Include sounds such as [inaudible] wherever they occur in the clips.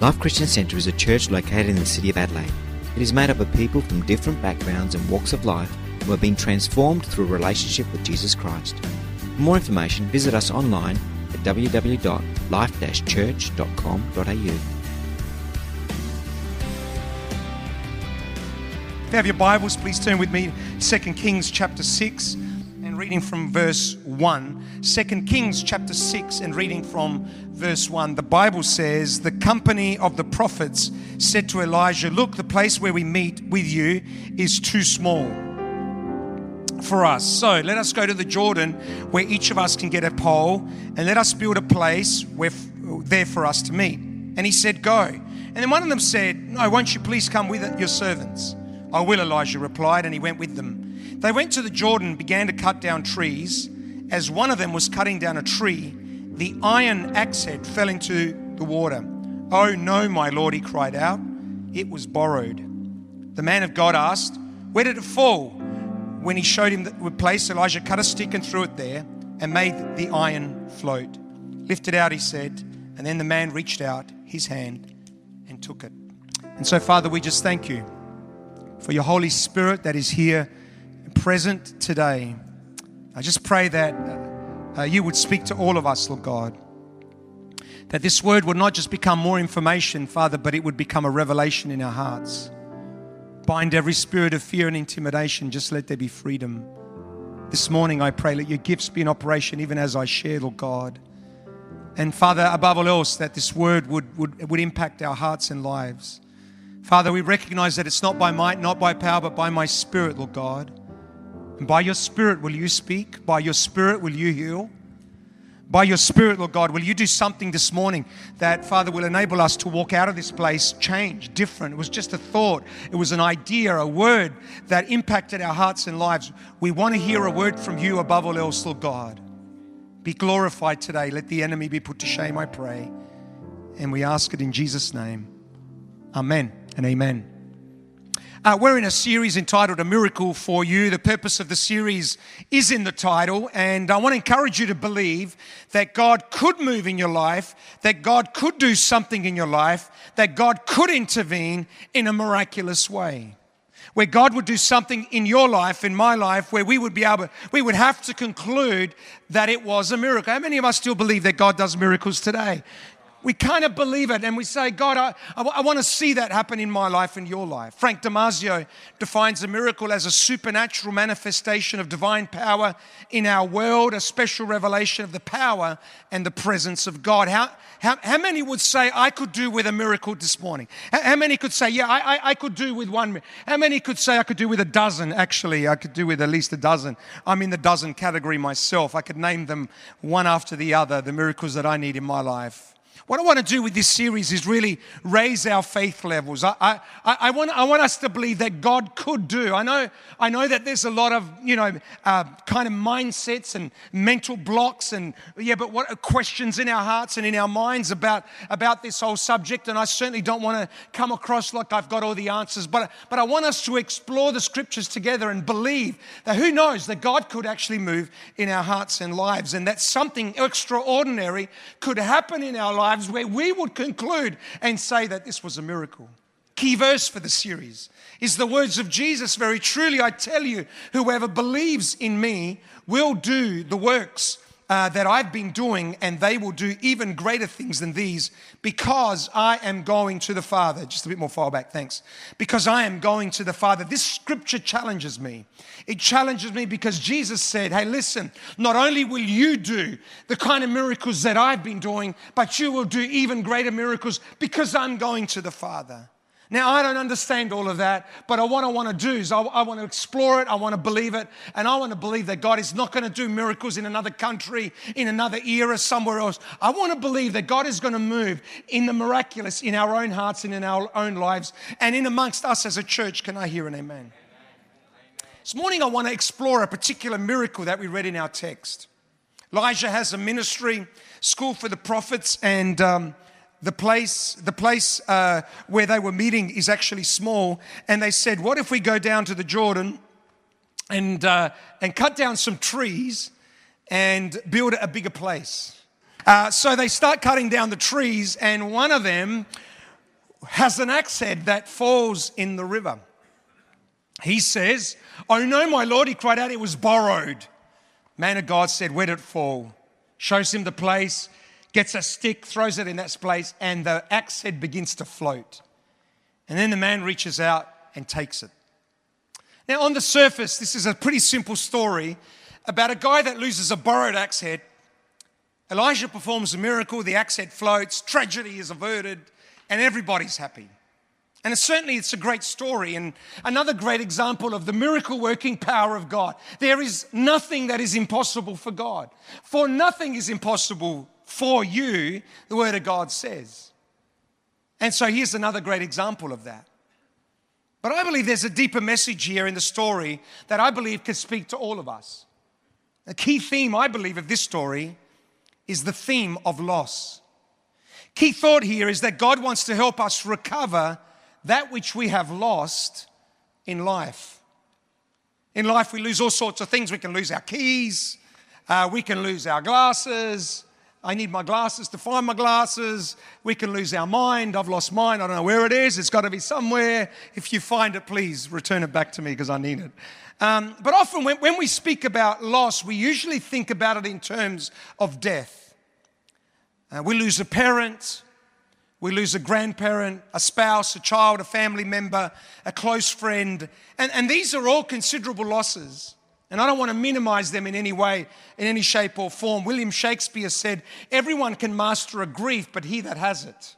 Life Christian Centre is a church located in the city of Adelaide. It is made up of people from different backgrounds and walks of life who have been transformed through a relationship with Jesus Christ. For more information, visit us online at www.life-church.com.au. If you have your Bibles, please turn with me to 2 Kings chapter 6 and reading from verse 1. 2 Kings chapter 6 and reading from verse 1. The Bible says, The company of the prophets said to Elisha, Look, the place where we meet with you is too small for us. So let us go to the Jordan where each of us can get a pole and let us build a place where, there for us to meet. And he said, Go. And then one of them said, No, won't you please come with your servants? I will, Elisha replied, and he went with them. They went to the Jordan began to cut down trees. As one of them was cutting down a tree, the iron axe head fell into the water. Oh, no, my lord, he cried out. It was borrowed. The man of God asked, Where did it fall? When he showed him the place, Elisha cut a stick and threw it there and made the iron float. Lift it out, he said, and then the man reached out his hand and took it. And so, Father, we just thank you for your Holy Spirit that is here present today. I just pray that uh, you would speak to all of us, Lord God. That this word would not just become more information, Father, but it would become a revelation in our hearts. Bind every spirit of fear and intimidation. Just let there be freedom. This morning, I pray, let your gifts be in operation even as I share, Lord God. And Father, above all else, that this word would, would, would impact our hearts and lives. Father, we recognize that it's not by might, not by power, but by my spirit, Lord God. By your spirit will you speak? By your spirit will you heal? By your spirit, Lord God, will you do something this morning that, Father, will enable us to walk out of this place changed, different? It was just a thought, it was an idea, a word that impacted our hearts and lives. We want to hear a word from you above all else, Lord God. Be glorified today. Let the enemy be put to shame, I pray. And we ask it in Jesus' name. Amen and amen. Uh, we're in a series entitled A Miracle for You. The purpose of the series is in the title, and I want to encourage you to believe that God could move in your life, that God could do something in your life, that God could intervene in a miraculous way. Where God would do something in your life, in my life, where we would be able, we would have to conclude that it was a miracle. How many of us still believe that God does miracles today? We kind of believe it and we say, God, I, I, I want to see that happen in my life and your life. Frank Damazio defines a miracle as a supernatural manifestation of divine power in our world, a special revelation of the power and the presence of God. How, how, how many would say, I could do with a miracle this morning? How, how many could say, Yeah, I, I, I could do with one? How many could say, I could do with a dozen? Actually, I could do with at least a dozen. I'm in the dozen category myself. I could name them one after the other, the miracles that I need in my life. What I want to do with this series is really raise our faith levels. I, I, I, want, I want us to believe that God could do. I know, I know that there's a lot of, you know, uh, kind of mindsets and mental blocks and, yeah, but what questions in our hearts and in our minds about, about this whole subject. And I certainly don't want to come across like I've got all the answers, but, but I want us to explore the scriptures together and believe that who knows that God could actually move in our hearts and lives and that something extraordinary could happen in our lives lives where we would conclude and say that this was a miracle. Key verse for the series is the words of Jesus Very truly, I tell you, whoever believes in me will do the works uh, that I've been doing, and they will do even greater things than these because I am going to the Father. Just a bit more far back, thanks. Because I am going to the Father. This scripture challenges me. It challenges me because Jesus said, Hey, listen, not only will you do the kind of miracles that I've been doing, but you will do even greater miracles because I'm going to the Father. Now, I don't understand all of that, but what I want to do is I, I, want to explore it, I want to believe it, and I want to believe that God is not going to do miracles in another country, in another era, somewhere else. I want to believe that God is going to move in the miraculous in our own hearts and in our own lives and in amongst us as a church. Can I hear an amen? This morning, I want to explore a particular miracle that we read in our text. Elisha has a ministry, school for the prophets, and um, the place, the place uh, where they were meeting is actually small. And they said, What if we go down to the Jordan and, uh, and cut down some trees and build a bigger place? Uh, so they start cutting down the trees, and one of them has an axe head that falls in the river. He says, Oh no, my Lord, he cried out, it was borrowed. Man of God said, Where did it fall? Shows him the place, gets a stick, throws it in that place, and the axe head begins to float. And then the man reaches out and takes it. Now, on the surface, this is a pretty simple story about a guy that loses a borrowed axe head. Elisha performs a miracle, the axe head floats, tragedy is averted, and everybody's happy. And it's certainly it's a great story and another great example of the miracle working power of God. There is nothing that is impossible for God. For nothing is impossible for you, the word of God says. And so here's another great example of that. But I believe there's a deeper message here in the story that I believe can speak to all of us. A key theme, I believe, of this story is the theme of loss. Key thought here is that God wants to help us recover that which we have lost in life. In life, we lose all sorts of things. We can lose our keys, uh, we can lose our glasses. I need my glasses to find my glasses. We can lose our mind. I've lost mine. I don't know where it is. It's got to be somewhere. If you find it, please return it back to me because I need it. Um, but often, when, when we speak about loss, we usually think about it in terms of death. Uh, we lose a parent, we lose a grandparent, a spouse, a child, a family member, a close friend. And, and these are all considerable losses. And I don't want to minimize them in any way, in any shape or form. William Shakespeare said, Everyone can master a grief, but he that has it.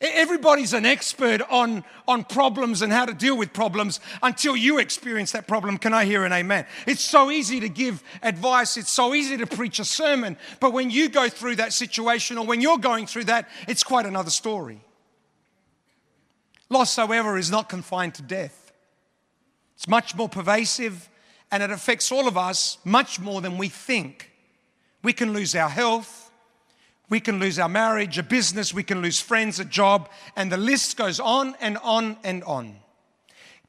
Everybody's an expert on, on problems and how to deal with problems until you experience that problem. Can I hear an amen? It's so easy to give advice, it's so easy to preach a sermon, but when you go through that situation or when you're going through that, it's quite another story. Loss, however, is not confined to death, it's much more pervasive and it affects all of us much more than we think. We can lose our health. We can lose our marriage, a business, we can lose friends, a job, and the list goes on and on and on.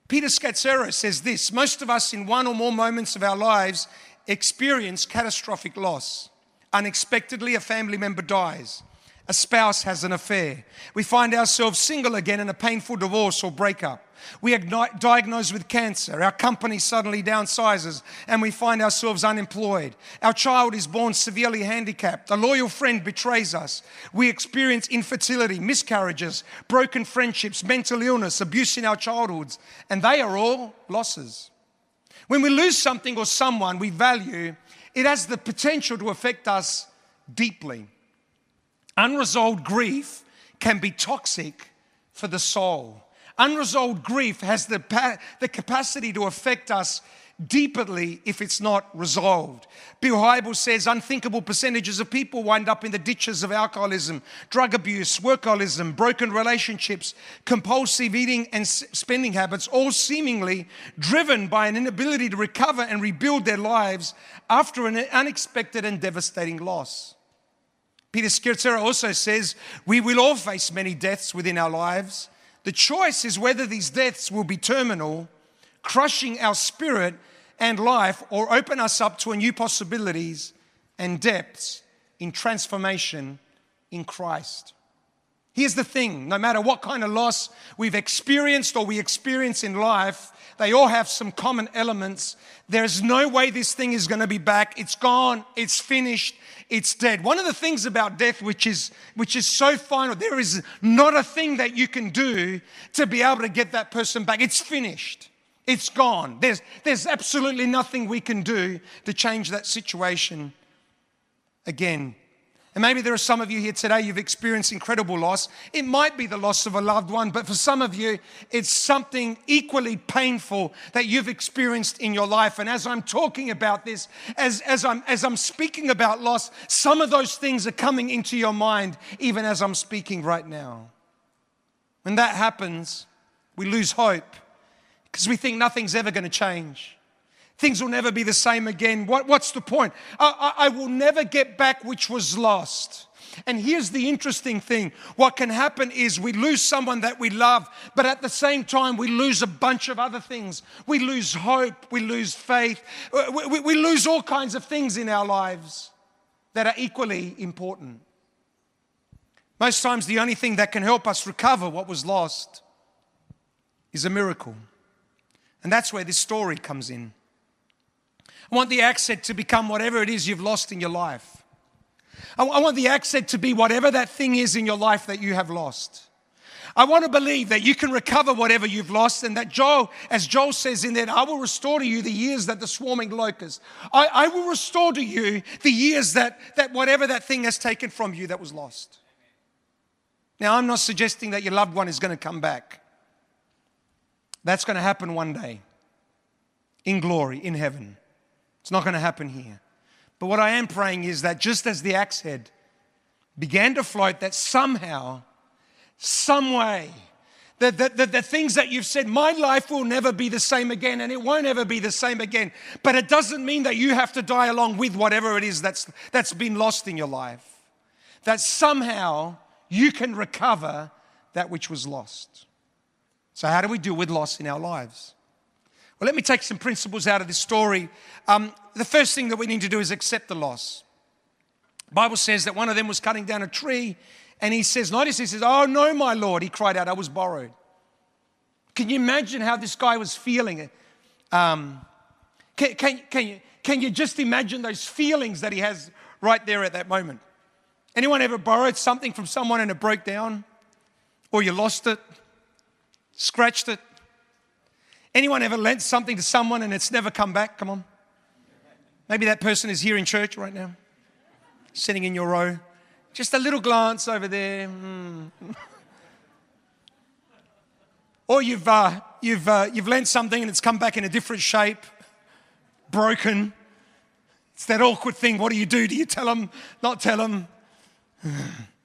Peter Scazzero says this most of us, in one or more moments of our lives, experience catastrophic loss. Unexpectedly, a family member dies. A spouse has an affair. We find ourselves single again in a painful divorce or breakup. We are diagnosed with cancer. Our company suddenly downsizes and we find ourselves unemployed. Our child is born severely handicapped. A loyal friend betrays us. We experience infertility, miscarriages, broken friendships, mental illness, abuse in our childhoods, and they are all losses. When we lose something or someone we value, it has the potential to affect us deeply. Unresolved grief can be toxic for the soul. Unresolved grief has the, the capacity to affect us deeply if it's not resolved. Bill Hybels says unthinkable percentages of people wind up in the ditches of alcoholism, drug abuse, workaholism, broken relationships, compulsive eating and spending habits, all seemingly driven by an inability to recover and rebuild their lives after an unexpected and devastating loss. Peter Scazzero also says we will all face many deaths within our lives. The choice is whether these deaths will be terminal, crushing our spirit and life, or open us up to new possibilities and depths in transformation in Christ. Here's the thing no matter what kind of loss we've experienced or we experience in life, they all have some common elements. There's no way this thing is going to be back. It's gone, it's finished, it's dead. One of the things about death, which is, which is so final, there is not a thing that you can do to be able to get that person back. It's finished. It's gone. There's, there's absolutely nothing we can do to change that situation again. And maybe there are some of you here today, you've experienced incredible loss. It might be the loss of a loved one, but for some of you, it's something equally painful that you've experienced in your life. And as I'm talking about this, as, as, I'm, as I'm speaking about loss, some of those things are coming into your mind even as I'm speaking right now. When that happens, we lose hope because we think nothing's ever going to change. Things will never be the same again. What, what's the point? I, I, I will never get back which was lost. And here's the interesting thing what can happen is we lose someone that we love, but at the same time, we lose a bunch of other things. We lose hope, we lose faith, uh, we, we, we lose all kinds of things in our lives that are equally important. Most times, the only thing that can help us recover what was lost is a miracle. And that's where this story comes in. I want the accent to become whatever it is you've lost in your life. I want the accent to be whatever that thing is in your life that you have lost. I want to believe that you can recover whatever you've lost, and that Joel, as Joel says in that, I will restore to you the years that the swarming locust. I, I will restore to you the years that, that whatever that thing has taken from you that was lost. Now, I'm not suggesting that your loved one is going to come back. That's going to happen one day in glory, in heaven. It's not going to happen here. But what I am praying is that just as the axe head began to float, that somehow some way. The, the, the, the, things that you've said, my life will never be the same again, and it won't ever be the same again. But it doesn't mean that you have to die along with whatever it is that's, that's been lost in your life. That somehow you can recover that which was lost. So, how do we deal with loss in our lives? Well, let me take some principles out of this story. Um, the first thing that we need to do is accept the loss. The Bible says that one of them was cutting down a tree and he says, notice he says, Oh no, my Lord. He cried out, I was borrowed. Can you imagine how this guy was feeling? Um, can, can, can, you, can you just imagine those feelings that he has right there at that moment? Anyone ever borrowed something from someone and it broke down? Or you lost it? Scratched it? Anyone ever lent something to someone and it's never come back? Come on. Maybe that person is here in church right now, sitting in your row. Just a little glance over there. Mm. [laughs] or you've, uh, you've, uh, you've lent something and it's come back in a different shape, broken. It's that awkward thing. What do you do? Do you tell them, not tell them? [sighs]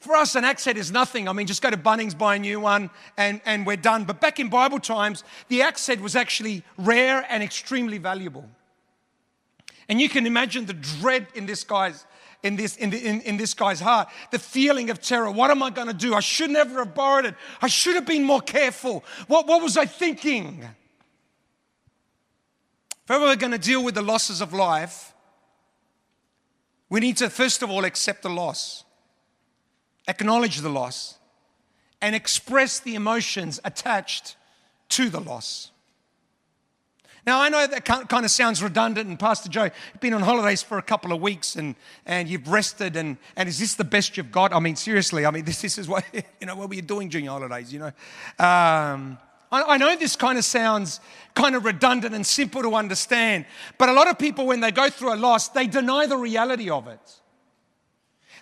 For us, an axe head is nothing. I mean, just go to Bunnings, buy a new one, and, and we're done. But back in Bible times, the axe head was actually rare and extremely valuable. And you can imagine the dread in this guy's in this, in, the, in, in this guy's heart. The feeling of terror. What am I going to do? I should never have borrowed it. I should have been more careful. What, what was I thinking? If ever we're going to deal with the losses of life, we need to, first of all, accept the loss, acknowledge the loss, and express the emotions attached to the loss. Now, I know that kind of sounds redundant, and Pastor Joe, you've been on holidays for a couple of weeks and, and you've rested, and, and is this the best you've got? I mean, seriously, I mean, this, [laughs] this is what, you know, what were you doing during your holidays, you know? Um, I, I know this kind of sounds kind of redundant and simple to understand, but a lot of people, when they go through a loss, they deny the reality of it.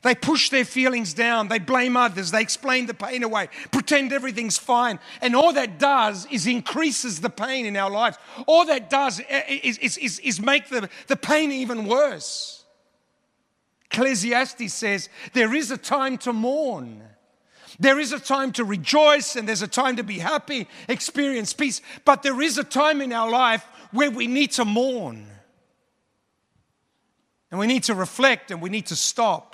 They push their feelings down. They blame others. They explain the pain away, pretend everything's fine. And all that does is increases the pain in our lives. All that does is, is, is, is make the, the pain even worse. Ecclesiastes says there is a time to mourn. There is a time to rejoice and there's a time to be happy, experience peace. But there is a time in our life where we need to mourn. And we need to reflect and we need to stop.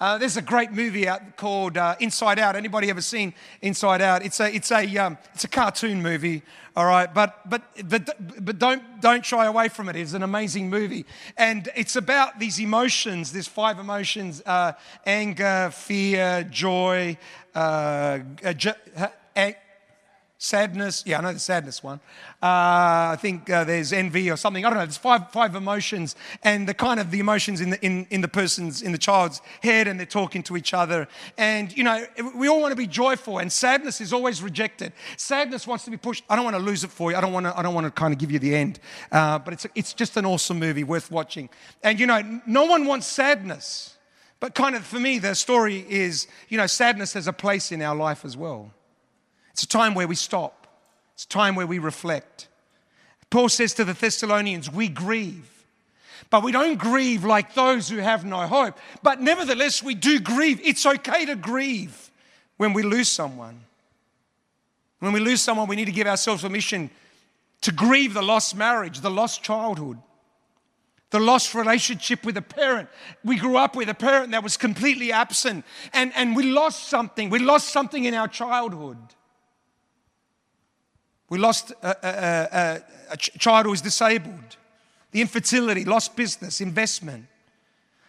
Uh, there's a great movie out called uh, Inside Out. Anybody ever seen Inside Out? It's a, it's a, um, it's a cartoon movie, all right. But, but, but, but don't, don't shy away from it. It's an amazing movie, and it's about these emotions. There's five emotions: uh, anger, fear, joy, uh, sadness. Yeah, I know the sadness one. Uh, I think uh, there's envy or something. I don't know. There's five, five emotions, and the kind of the emotions in the, in, in the person's, in the child's head, and they're talking to each other. And, you know, we all want to be joyful, and sadness is always rejected. Sadness wants to be pushed. I don't want to lose it for you. I don't want to, I don't want to kind of give you the end. Uh, but it's, it's just an awesome movie worth watching. And, you know, no one wants sadness. But kind of for me, the story is, you know, sadness has a place in our life as well. It's a time where we stop, it's a time where we reflect. Paul says to the Thessalonians, We grieve. But we don't grieve like those who have no hope. But nevertheless, we do grieve. It's okay to grieve when we lose someone. When we lose someone, we need to give ourselves permission to grieve the lost marriage, the lost childhood, the lost relationship with a parent. We grew up with a parent that was completely absent, and, and we lost something. We lost something in our childhood. We lost a, a, a, a child who was disabled, the infertility, lost business, investment.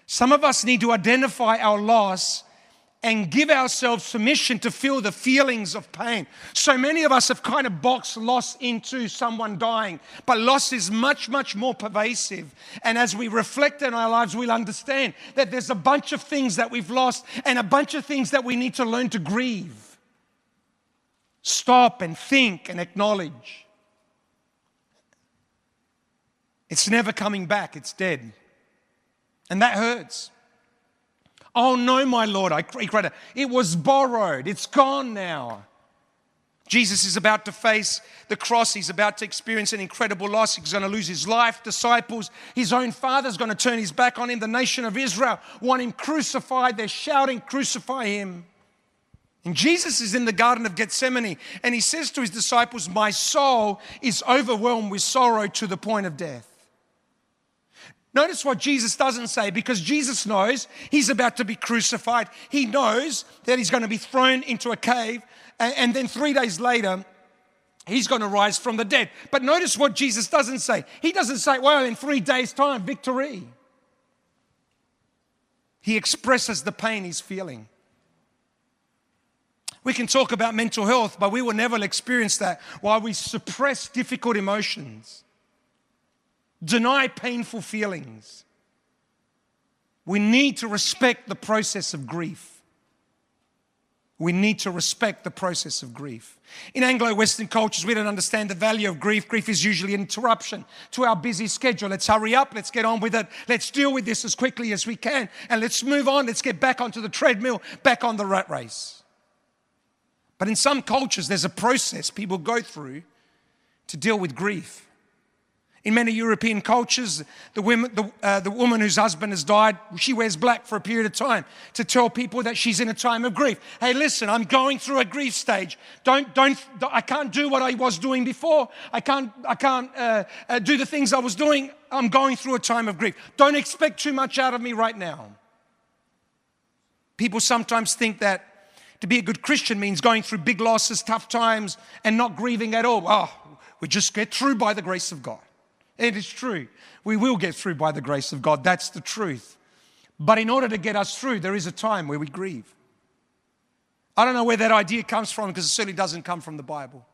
Some of us need to identify our loss and give ourselves permission to feel the feelings of pain. So many of us have kind of boxed loss into someone dying, but loss is much, much more pervasive. And as we reflect in our lives, we'll understand that there's a bunch of things that we've lost and a bunch of things that we need to learn to grieve. Stop and think and acknowledge. It's never coming back, it's dead. And that hurts. Oh no, my Lord, I cried. It was borrowed. It's gone now. Jesus is about to face the cross. He's about to experience an incredible loss. He's going to lose his life, disciples. His own father's going to turn his back on him. The nation of Israel want him crucified. They're shouting, Crucify him. And Jesus is in the Garden of Gethsemane and he says to his disciples, My soul is overwhelmed with sorrow to the point of death. Notice what Jesus doesn't say because Jesus knows he's about to be crucified. He knows that he's going to be thrown into a cave, and, then three days later, he's going to rise from the dead. But notice what Jesus doesn't say. He doesn't say, well, in three days' time, victory. He expresses the pain he's feeling. We can talk about mental health, but we will never experience that while we suppress difficult emotions deny painful feelings. We need to respect the process of grief. We need to respect the process of grief. In Anglo Western cultures, we don't understand the value of grief. Grief is usually an interruption to our busy schedule. Let's hurry up, let's get on with it, let's deal with this as quickly as we can, and let's move on, let's get back onto the treadmill, back on the rat race. But in some cultures, there's a process people go through to deal with grief. In many European cultures, the, women, the, uh, the, woman whose husband has died, she wears black for a period of time to tell people that she's in a time of grief. Hey, listen, I'm going through a grief stage. Don't, don't, I can't do what I was doing before. I can't, I can't uh, uh, do the things I was doing. I'm going through a time of grief. Don't expect too much out of me right now. People sometimes think that to be a good Christian means going through big losses, tough times, and not grieving at all. Oh, we just get through by the grace of God. It is true. We will get through by the grace of God. That's the truth. But in order to get us through, there is a time where we grieve. I don't know where that idea comes from because it certainly doesn't come from the Bible.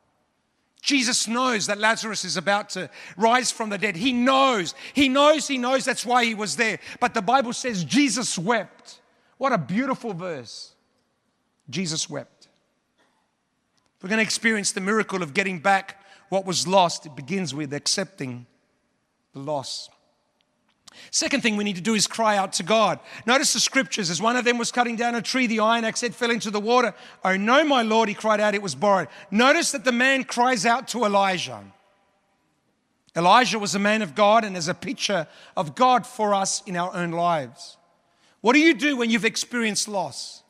Jesus knows that Lazarus is about to rise from the dead. He knows, he knows, he knows that's why he was there. But the Bible says Jesus wept. What a beautiful verse. Jesus wept. If We're going to experience the miracle of getting back what was lost. It begins with accepting the loss. Second thing we need to do is cry out to God. Notice the scriptures. As one of them was cutting down a tree, the iron axe head fell into the water. Oh, no, my Lord, he cried out, it was borrowed. Notice that the man cries out to Elisha. Elisha was a man of God and is a picture of God for us in our own lives. What do you do when you've experienced loss?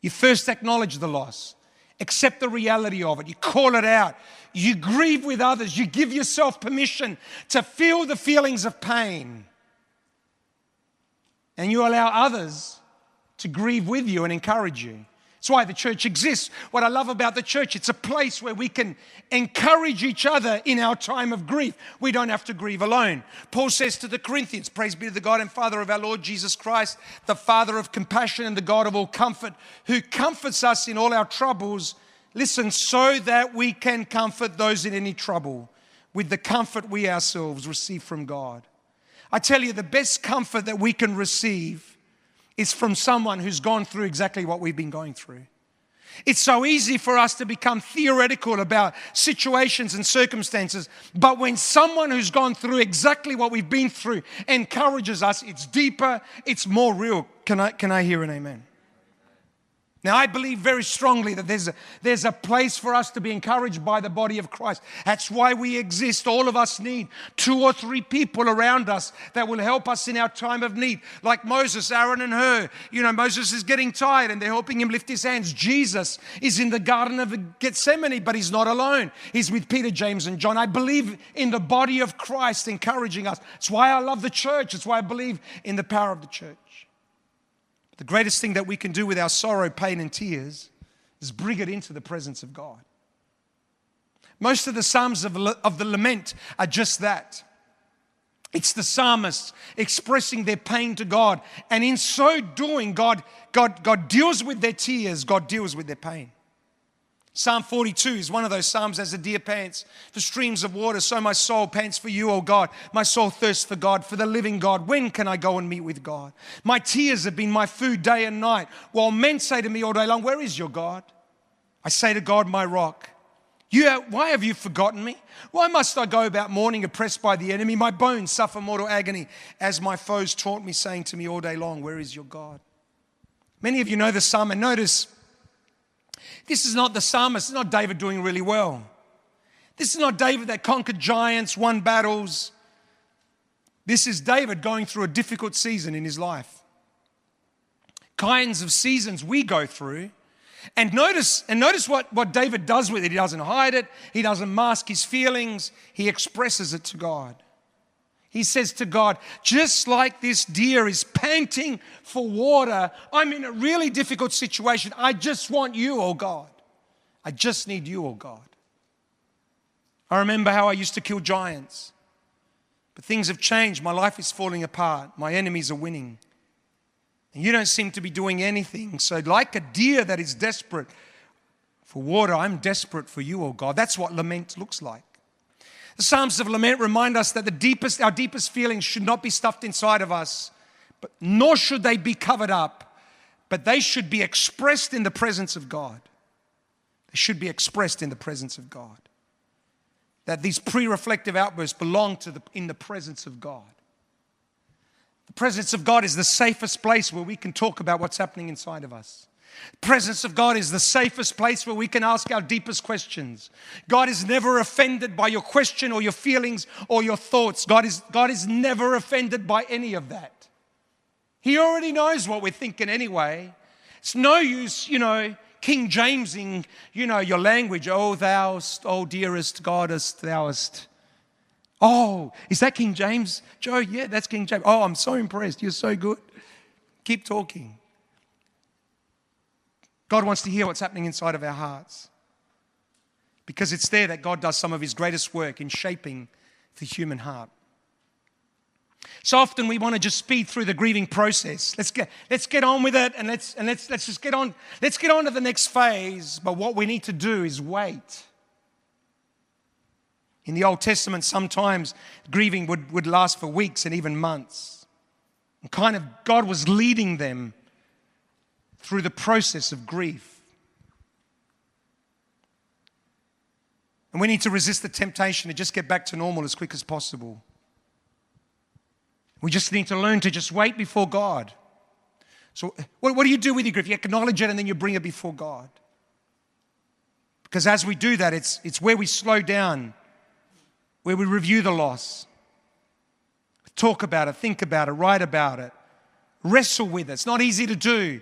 You first acknowledge the loss, accept the reality of it, you call it out, you grieve with others, you give yourself permission to feel the feelings of pain, and you allow others to grieve with you and encourage you. That's why the church exists. What I love about the church, it's a place where we can encourage each other in our time of grief. We don't have to grieve alone. Paul says to the Corinthians, Praise be to the God and Father of our Lord Jesus Christ, the Father of compassion and the God of all comfort, who comforts us in all our troubles Listen, so that we can comfort those in any trouble with the comfort we ourselves receive from God. I tell you, the best comfort that we can receive is from someone who's gone through exactly what we've been going through. It's so easy for us to become theoretical about situations and circumstances, but when someone who's gone through exactly what we've been through encourages us, it's deeper, it's more real. Can I, can I hear an amen? Now, I believe very strongly that there's a, there's a place for us to be encouraged by the body of Christ. That's why we exist. All of us need two or three people around us that will help us in our time of need. Like Moses, Aaron, and Hur. You know, Moses is getting tired and they're helping him lift his hands. Jesus is in the Garden of Gethsemane, but he's not alone. He's with Peter, James, and John. I believe in the body of Christ encouraging us. It's why I love the church. It's why I believe in the power of the church. The greatest thing that we can do with our sorrow, pain, and tears is bring it into the presence of God. Most of the Psalms of, of the lament are just that. It's the psalmists expressing their pain to God. And in so doing, God, God, God deals with their tears, God deals with their pain. Psalm 42 is one of those psalms as the deer pants for streams of water, so my soul pants for you, O God. My soul thirsts for God, for the living God. When can I go and meet with God? My tears have been my food day and night, while men say to me all day long, Where is your God? I say to God, My rock. You, why have you forgotten me? Why must I go about mourning, oppressed by the enemy? My bones suffer mortal agony as my foes taunt me, saying to me all day long, Where is your God? Many of you know the psalm, and notice this is not the psalmist, it's not David doing really well. This is not David that conquered giants, won battles. This is David going through a difficult season in his life. Kinds of seasons we go through. And notice, and notice what, what David does with it. He doesn't hide it, he doesn't mask his feelings, he expresses it to God. He says to God, just like this deer is panting for water, I'm in a really difficult situation. I just want you, oh God. I just need you, oh God. I remember how I used to kill giants. But things have changed. My life is falling apart. My enemies are winning. And you don't seem to be doing anything. So, like a deer that is desperate for water, I'm desperate for you, oh God. That's what lament looks like. The Psalms of Lament remind us that the deepest, our deepest feelings should not be stuffed inside of us, but nor should they be covered up, but they should be expressed in the presence of God. They should be expressed in the presence of God. That these pre-reflective outbursts belong to the, in the presence of God. The presence of God is the safest place where we can talk about what's happening inside of us. Presence of God is the safest place where we can ask our deepest questions. God is never offended by your question or your feelings or your thoughts. God is, God is never offended by any of that. He already knows what we're thinking anyway. It's no use, you know, King Jamesing, you know, your language. Oh, thou'st, oh, dearest goddess, thou'st. Oh, is that King James? Joe, yeah, that's King James. Oh, I'm so impressed. You're so good. Keep talking. God wants to hear what's happening inside of our hearts. Because it's there that God does some of his greatest work in shaping the human heart. So often we want to just speed through the grieving process. Let's get, let's get on with it and let's, and let's, let's just get on. Let's get on to the next phase. But what we need to do is wait. In the Old Testament, sometimes grieving would, would last for weeks and even months. And kind of God was leading them through the process of grief. And we need to resist the temptation to just get back to normal as quick as possible. We just need to learn to just wait before God. So, what, what do you do with your grief? You acknowledge it and then you bring it before God. Because as we do that, it's, it's where we slow down, where we review the loss, talk about it, think about it, write about it, wrestle with it. It's not easy to do.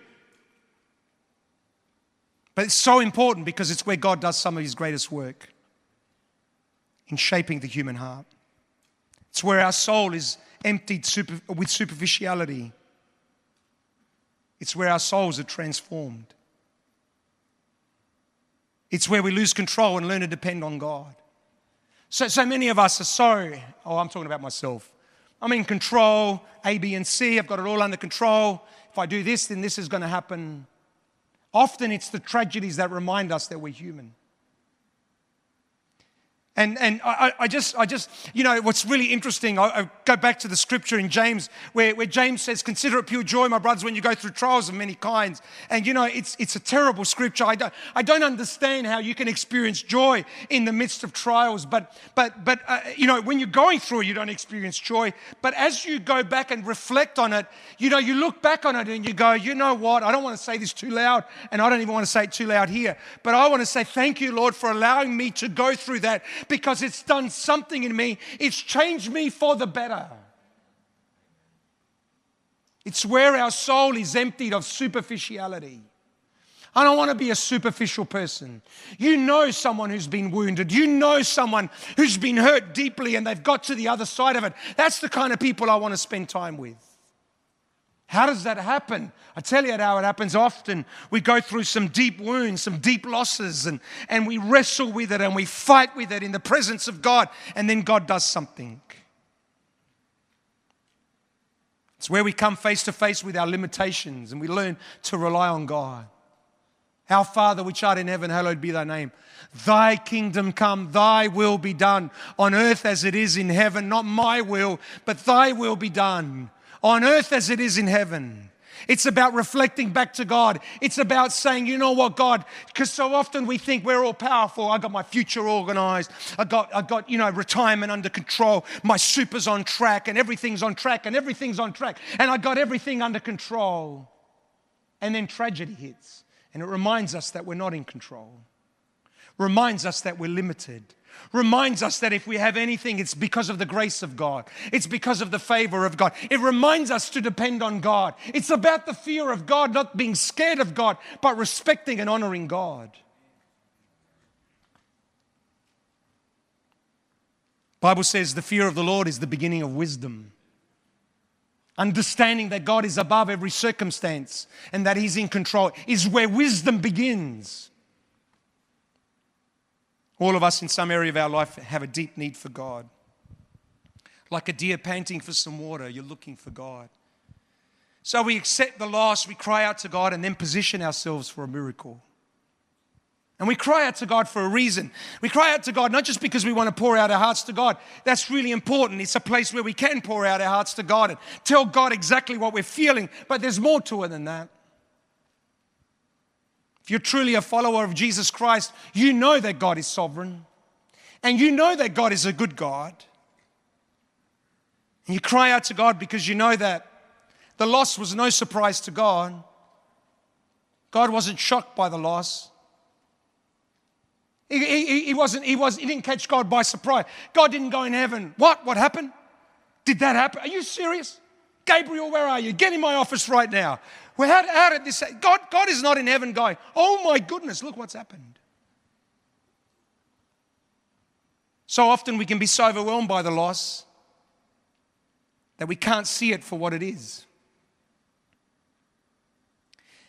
But it's so important because it's where God does some of his greatest work in shaping the human heart. It's where our soul is emptied super, with superficiality. It's where our souls are transformed. It's where we lose control and learn to depend on God. So, so many of us are so, Oh, I'm talking about myself. I'm in control, A, B, and C. I've got it all under control. If I do this, then this is going to happen. Often it's the tragedies that remind us that we're human. And, and I, I, just, I just, you know, what's really interesting, I, I, go back to the scripture in James where, where James says, Consider it pure joy, my brothers, when you go through trials of many kinds. And, you know, it's, it's a terrible scripture. I don't, I don't understand how you can experience joy in the midst of trials. But, but, but uh, you know, when you're going through it, you don't experience joy. But as you go back and reflect on it, you know, you look back on it and you go, You know what? I don't want to say this too loud, and I don't even want to say it too loud here. But I want to say, Thank you, Lord, for allowing me to go through that because it's done something in me. It's changed me for the better. It's where our soul is emptied of superficiality. I don't want to be a superficial person. You know someone who's been wounded. You know someone who's been hurt deeply and they've got to the other side of it. That's the kind of people I want to spend time with. How does that happen? I tell you how it happens often. We go through some deep wounds, some deep losses, and, and we wrestle with it and we fight with it in the presence of God, and then God does something. It's where we come face to face with our limitations and we learn to rely on God. Our Father, which art in heaven, hallowed be thy name. Thy kingdom come, thy will be done on earth as it is in heaven. Not my will, but thy will be done on earth as it is in heaven. It's about reflecting back to God. It's about saying, you know what, God, because so often we think we're all powerful. I got my future organized. I got, I got, you know, retirement under control. My super's on track and everything's on track and everything's on track. And I got everything under control. And then tragedy hits. And it reminds us that we're not in control. Reminds us that we're limited reminds us that if we have anything, it's because of the grace of God, it's because of the favor of God. It reminds us to depend on God. It's about the fear of God, not being scared of God, but respecting and honoring God. Bible says the fear of the Lord is the beginning of wisdom. Understanding that God is above every circumstance and that He's in control is where wisdom begins. All of us in some area of our life have a deep need for God. Like a deer panting for some water, you're looking for God. So we accept the loss, we cry out to God, and then position ourselves for a miracle. And we cry out to God for a reason. We cry out to God not just because we want to pour out our hearts to God. That's really important. It's a place where we can pour out our hearts to God and tell God exactly what we're feeling. But there's more to it than that. If you're truly a follower of Jesus Christ, you know that God is sovereign and you know that God is a good God. And you cry out to God because you know that the loss was no surprise to God. God wasn't shocked by the loss. He, he, he, wasn't, he, was, he didn't catch God by surprise. God didn't go in heaven. What? What happened? Did that happen? Are you serious? Gabriel, where are you? Get in my office right now. Well, how, how did this God, God is not in heaven going, oh my goodness, look what's happened. So often we can be so overwhelmed by the loss that we can't see it for what it is.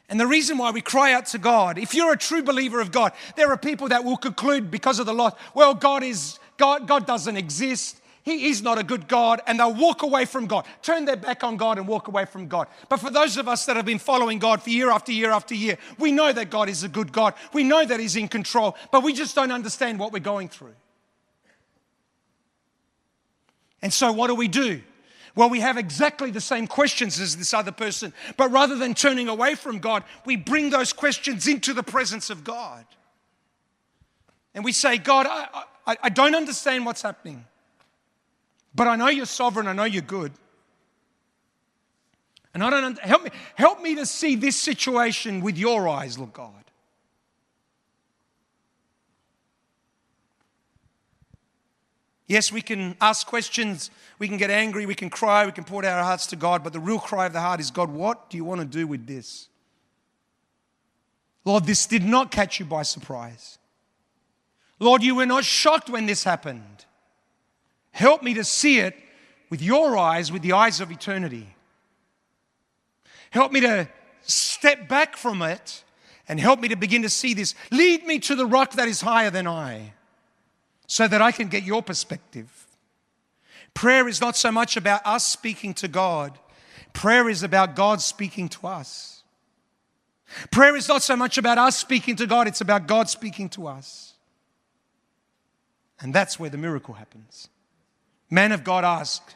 And the reason why we cry out to God, if you're a true believer of God, there are people that will conclude because of the loss, well, God is God, God doesn't exist. He is not a good God, and they'll walk away from God, turn their back on God and walk away from God. But for those of us that have been following God for year after year after year, we know that God is a good God. We know that He's in control, but we just don't understand what we're going through. And so, what do we do? Well, we have exactly the same questions as this other person, but rather than turning away from God, we bring those questions into the presence of God. And we say, God, I, I, I don't understand what's happening. But I know you're sovereign, I know you're good. And I don't help me help me to see this situation with your eyes, Lord God. Yes, we can ask questions, we can get angry, we can cry, we can pour out our hearts to God, but the real cry of the heart is God, what do you want to do with this? Lord, this did not catch you by surprise. Lord, you were not shocked when this happened. Help me to see it with your eyes, with the eyes of eternity. Help me to step back from it and help me to begin to see this. Lead me to the rock that is higher than I so that I can get your perspective. Prayer is not so much about us speaking to God, prayer is about God speaking to us. Prayer is not so much about us speaking to God, it's about God speaking to us. And that's where the miracle happens man of God asked,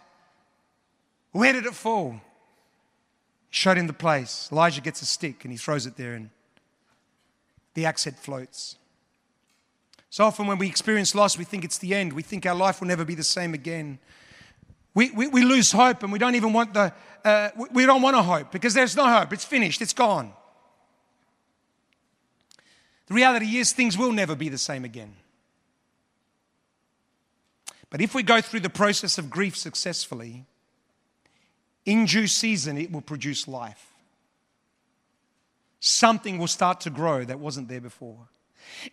Where did it fall? Showed him the place. Elisha gets a stick and he throws it there, and the axe head floats. So often, when we experience loss, we think it's the end. We think our life will never be the same again. We, we, we lose hope and we don't even want the, uh, we don't want to hope because there's no hope. It's finished, it's gone. The reality is, things will never be the same again. But if we go through the process of grief successfully, in due season, it will produce life. Something will start to grow that wasn't there before.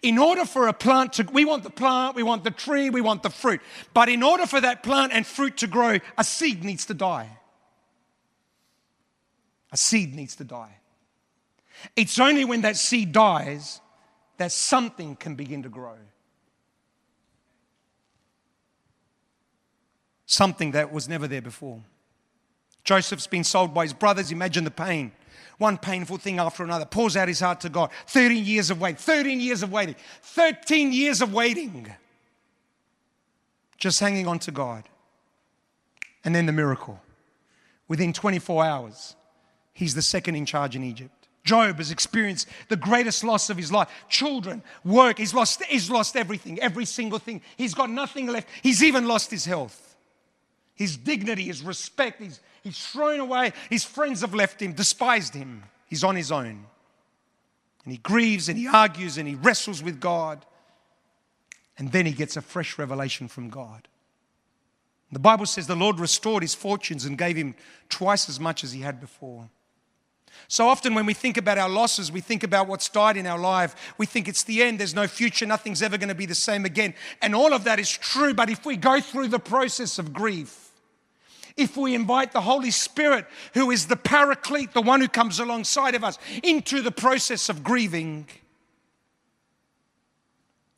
In order for a plant to, we want the plant, we want the tree, we want the fruit. But in order for that plant and fruit to grow, a seed needs to die. A seed needs to die. It's only when that seed dies that something can begin to grow. Something that was never there before. Joseph's been sold by his brothers. Imagine the pain. One painful thing after another. Pours out his heart to God. 13 years of waiting. 13 years of waiting. 13 years of waiting. Just hanging on to God. And then the miracle. Within 24 hours, he's the second in charge in Egypt. Job has experienced the greatest loss of his life. Children, work, he's lost, he's lost everything, every single thing. He's got nothing left. He's even lost his health, his dignity, his respect. He's, he's thrown away. His friends have left him, despised him. He's on his own. And he grieves and he argues and he wrestles with God. And then he gets a fresh revelation from God. The Bible says the Lord restored his fortunes and gave him twice as much as he had before. So often, when we think about our losses, we think about what's died in our life. We think it's the end, there's no future, nothing's ever going to be the same again. And all of that is true, but if we go through the process of grief, if we invite the Holy Spirit, who is the paraclete, the one who comes alongside of us, into the process of grieving,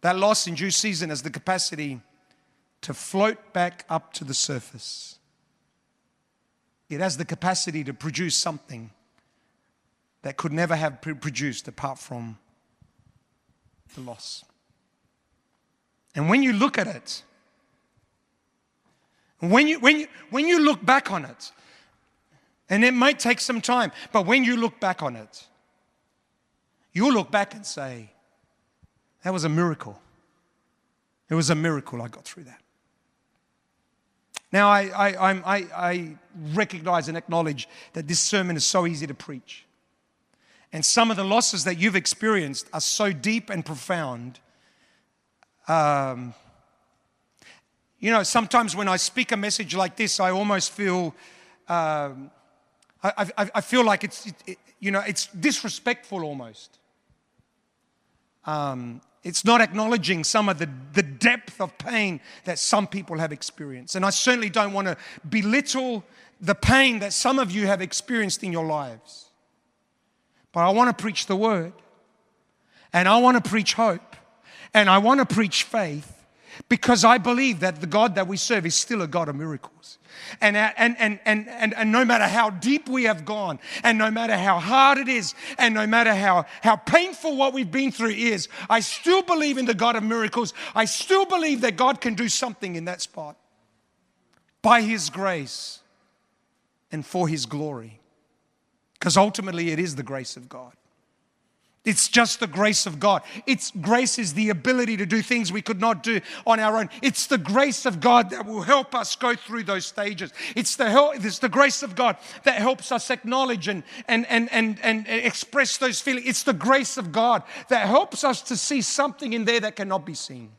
that loss in due season has the capacity to float back up to the surface. It has the capacity to produce something that could never have produced apart from the loss. And when you look at it, when you, when you, when you look back on it, and it might take some time, but when you look back on it, you'll look back and say, that was a miracle. It was a miracle I got through that. Now, I, I, I, I recognize and acknowledge that this sermon is so easy to preach. And some of the losses that you've experienced are so deep and profound. Um, you know, sometimes when I speak a message like this, I almost feel, um, I, I, I, feel like it's, it, it, you know, it's disrespectful almost. Um, it's not acknowledging some of the, the depth of pain that some people have experienced. And I certainly don't want to belittle the pain that some of you have experienced in your lives. But I want to preach the word. And I want to preach hope. And I want to preach faith because I believe that the God that we serve is still a God of miracles. And, uh, and, and, and, and, and no matter how deep we have gone, and no matter how hard it is, and no matter how, how painful what we've been through is, I still believe in the God of miracles. I still believe that God can do something in that spot by His grace and for His glory. Because ultimately, it is the grace of God. It's just the grace of God. It's grace is the ability to do things we could not do on our own. It's the grace of God that will help us go through those stages. It's the help, it's the grace of God that helps us acknowledge and, and, and, and, and express those feelings. It's the grace of God that helps us to see something in there that cannot be seen.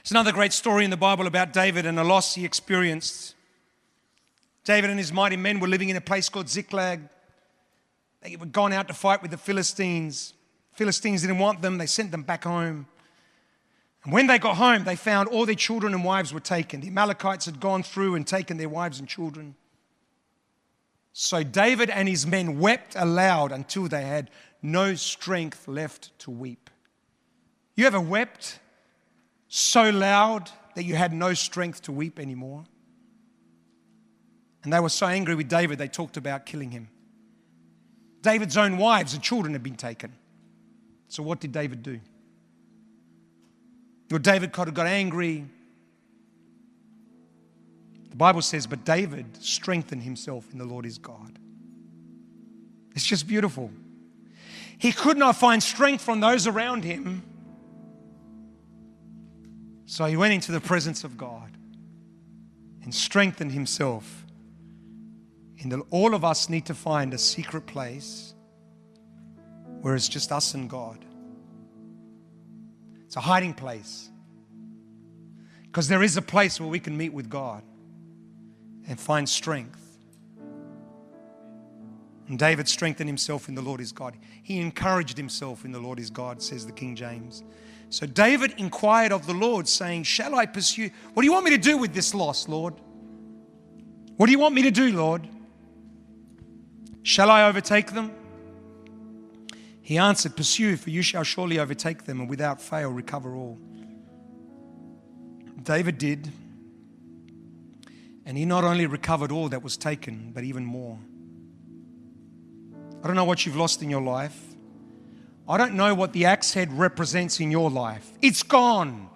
It's another great story in the Bible about David and a loss he experienced. David and his mighty men were living in a place called Ziklag. They were gone out to fight with the Philistines. Philistines didn't want them, they sent them back home. And when they got home, they found all their children and wives were taken. The Amalekites had gone through and taken their wives and children. So David and his men wept aloud until they had no strength left to weep. You ever wept so loud that you had no strength to weep anymore? And they were so angry with David, they talked about killing him. David's own wives and children had been taken. So, what did David do? Well, David kind of got angry. The Bible says, but David strengthened himself in the Lord his God. It's just beautiful. He could not find strength from those around him. So he went into the presence of God and strengthened himself in the, all of us need to find a secret place where it's just us and God. It's a hiding place. Because there is a place where we can meet with God and find strength. And David strengthened himself in the Lord his God. He encouraged himself in the Lord his God, says the King James. So David inquired of the Lord, saying, Shall I pursue? What do you want me to do with this loss, Lord? What do you want me to do, Lord? Shall I overtake them? He answered, Pursue, for you shall surely overtake them and without fail recover all. David did. And he not only recovered all that was taken, but even more. I don't know what you've lost in your life. I don't know what the axe head represents in your life. It's gone.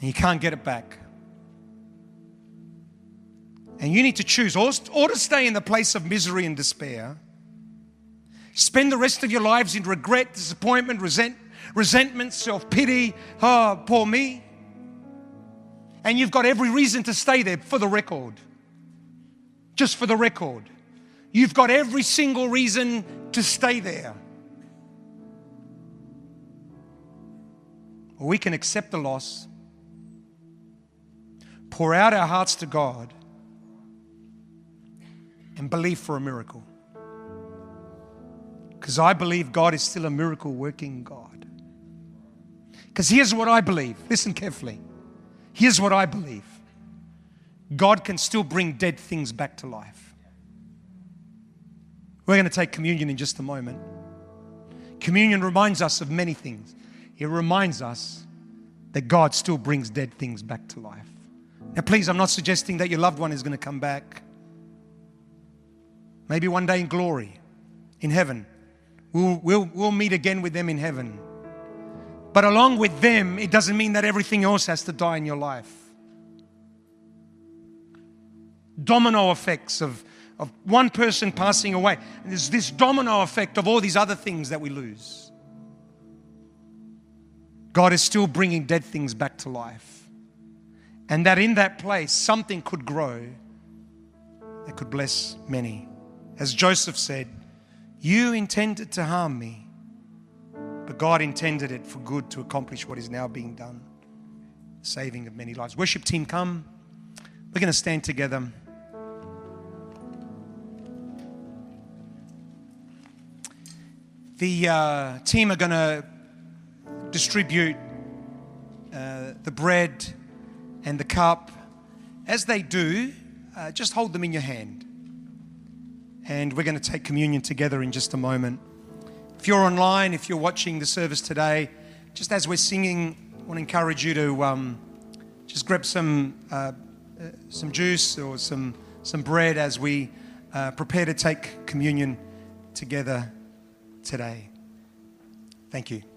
And you can't get it back. And you need to choose or, or to stay in the place of misery and despair, spend the rest of your lives in regret, disappointment, resent, resentment, self pity. Oh, ah, poor me. And you've got every reason to stay there for the record. Just for the record. You've got every single reason to stay there. Or we can accept the loss, pour out our hearts to God, and believe for a miracle. Because I believe God is still a miracle working God. Because here's what I believe. Listen carefully. Here's what I believe God can still bring dead things back to life. We're going to take communion in just a moment. Communion reminds us of many things. It reminds us that God still brings dead things back to life. Now, please, I'm not suggesting that your loved one is going to come back. Maybe one day in glory, in heaven. We'll, we'll, we'll meet again with them in heaven. But along with them, it doesn't mean that everything else has to die in your life. Domino effects of, of one person passing away. There's this domino effect of all these other things that we lose. God is still bringing dead things back to life. And that in that place, something could grow that could bless many. As Joseph said, You intended to harm me but God intended it for good to accomplish what is now being done saving of many lives. Worship team, come. We're going to stand together. The uh, team are going to distribute uh, the bread and the cup. As they do, uh, just hold them in your hand. And we're going to take communion together in just a moment. If you're online, if you're watching the service today, just as we're singing, I want to encourage you to um, just grab some uh, uh, some juice or some some bread as we uh, prepare to take communion together today. Thank you.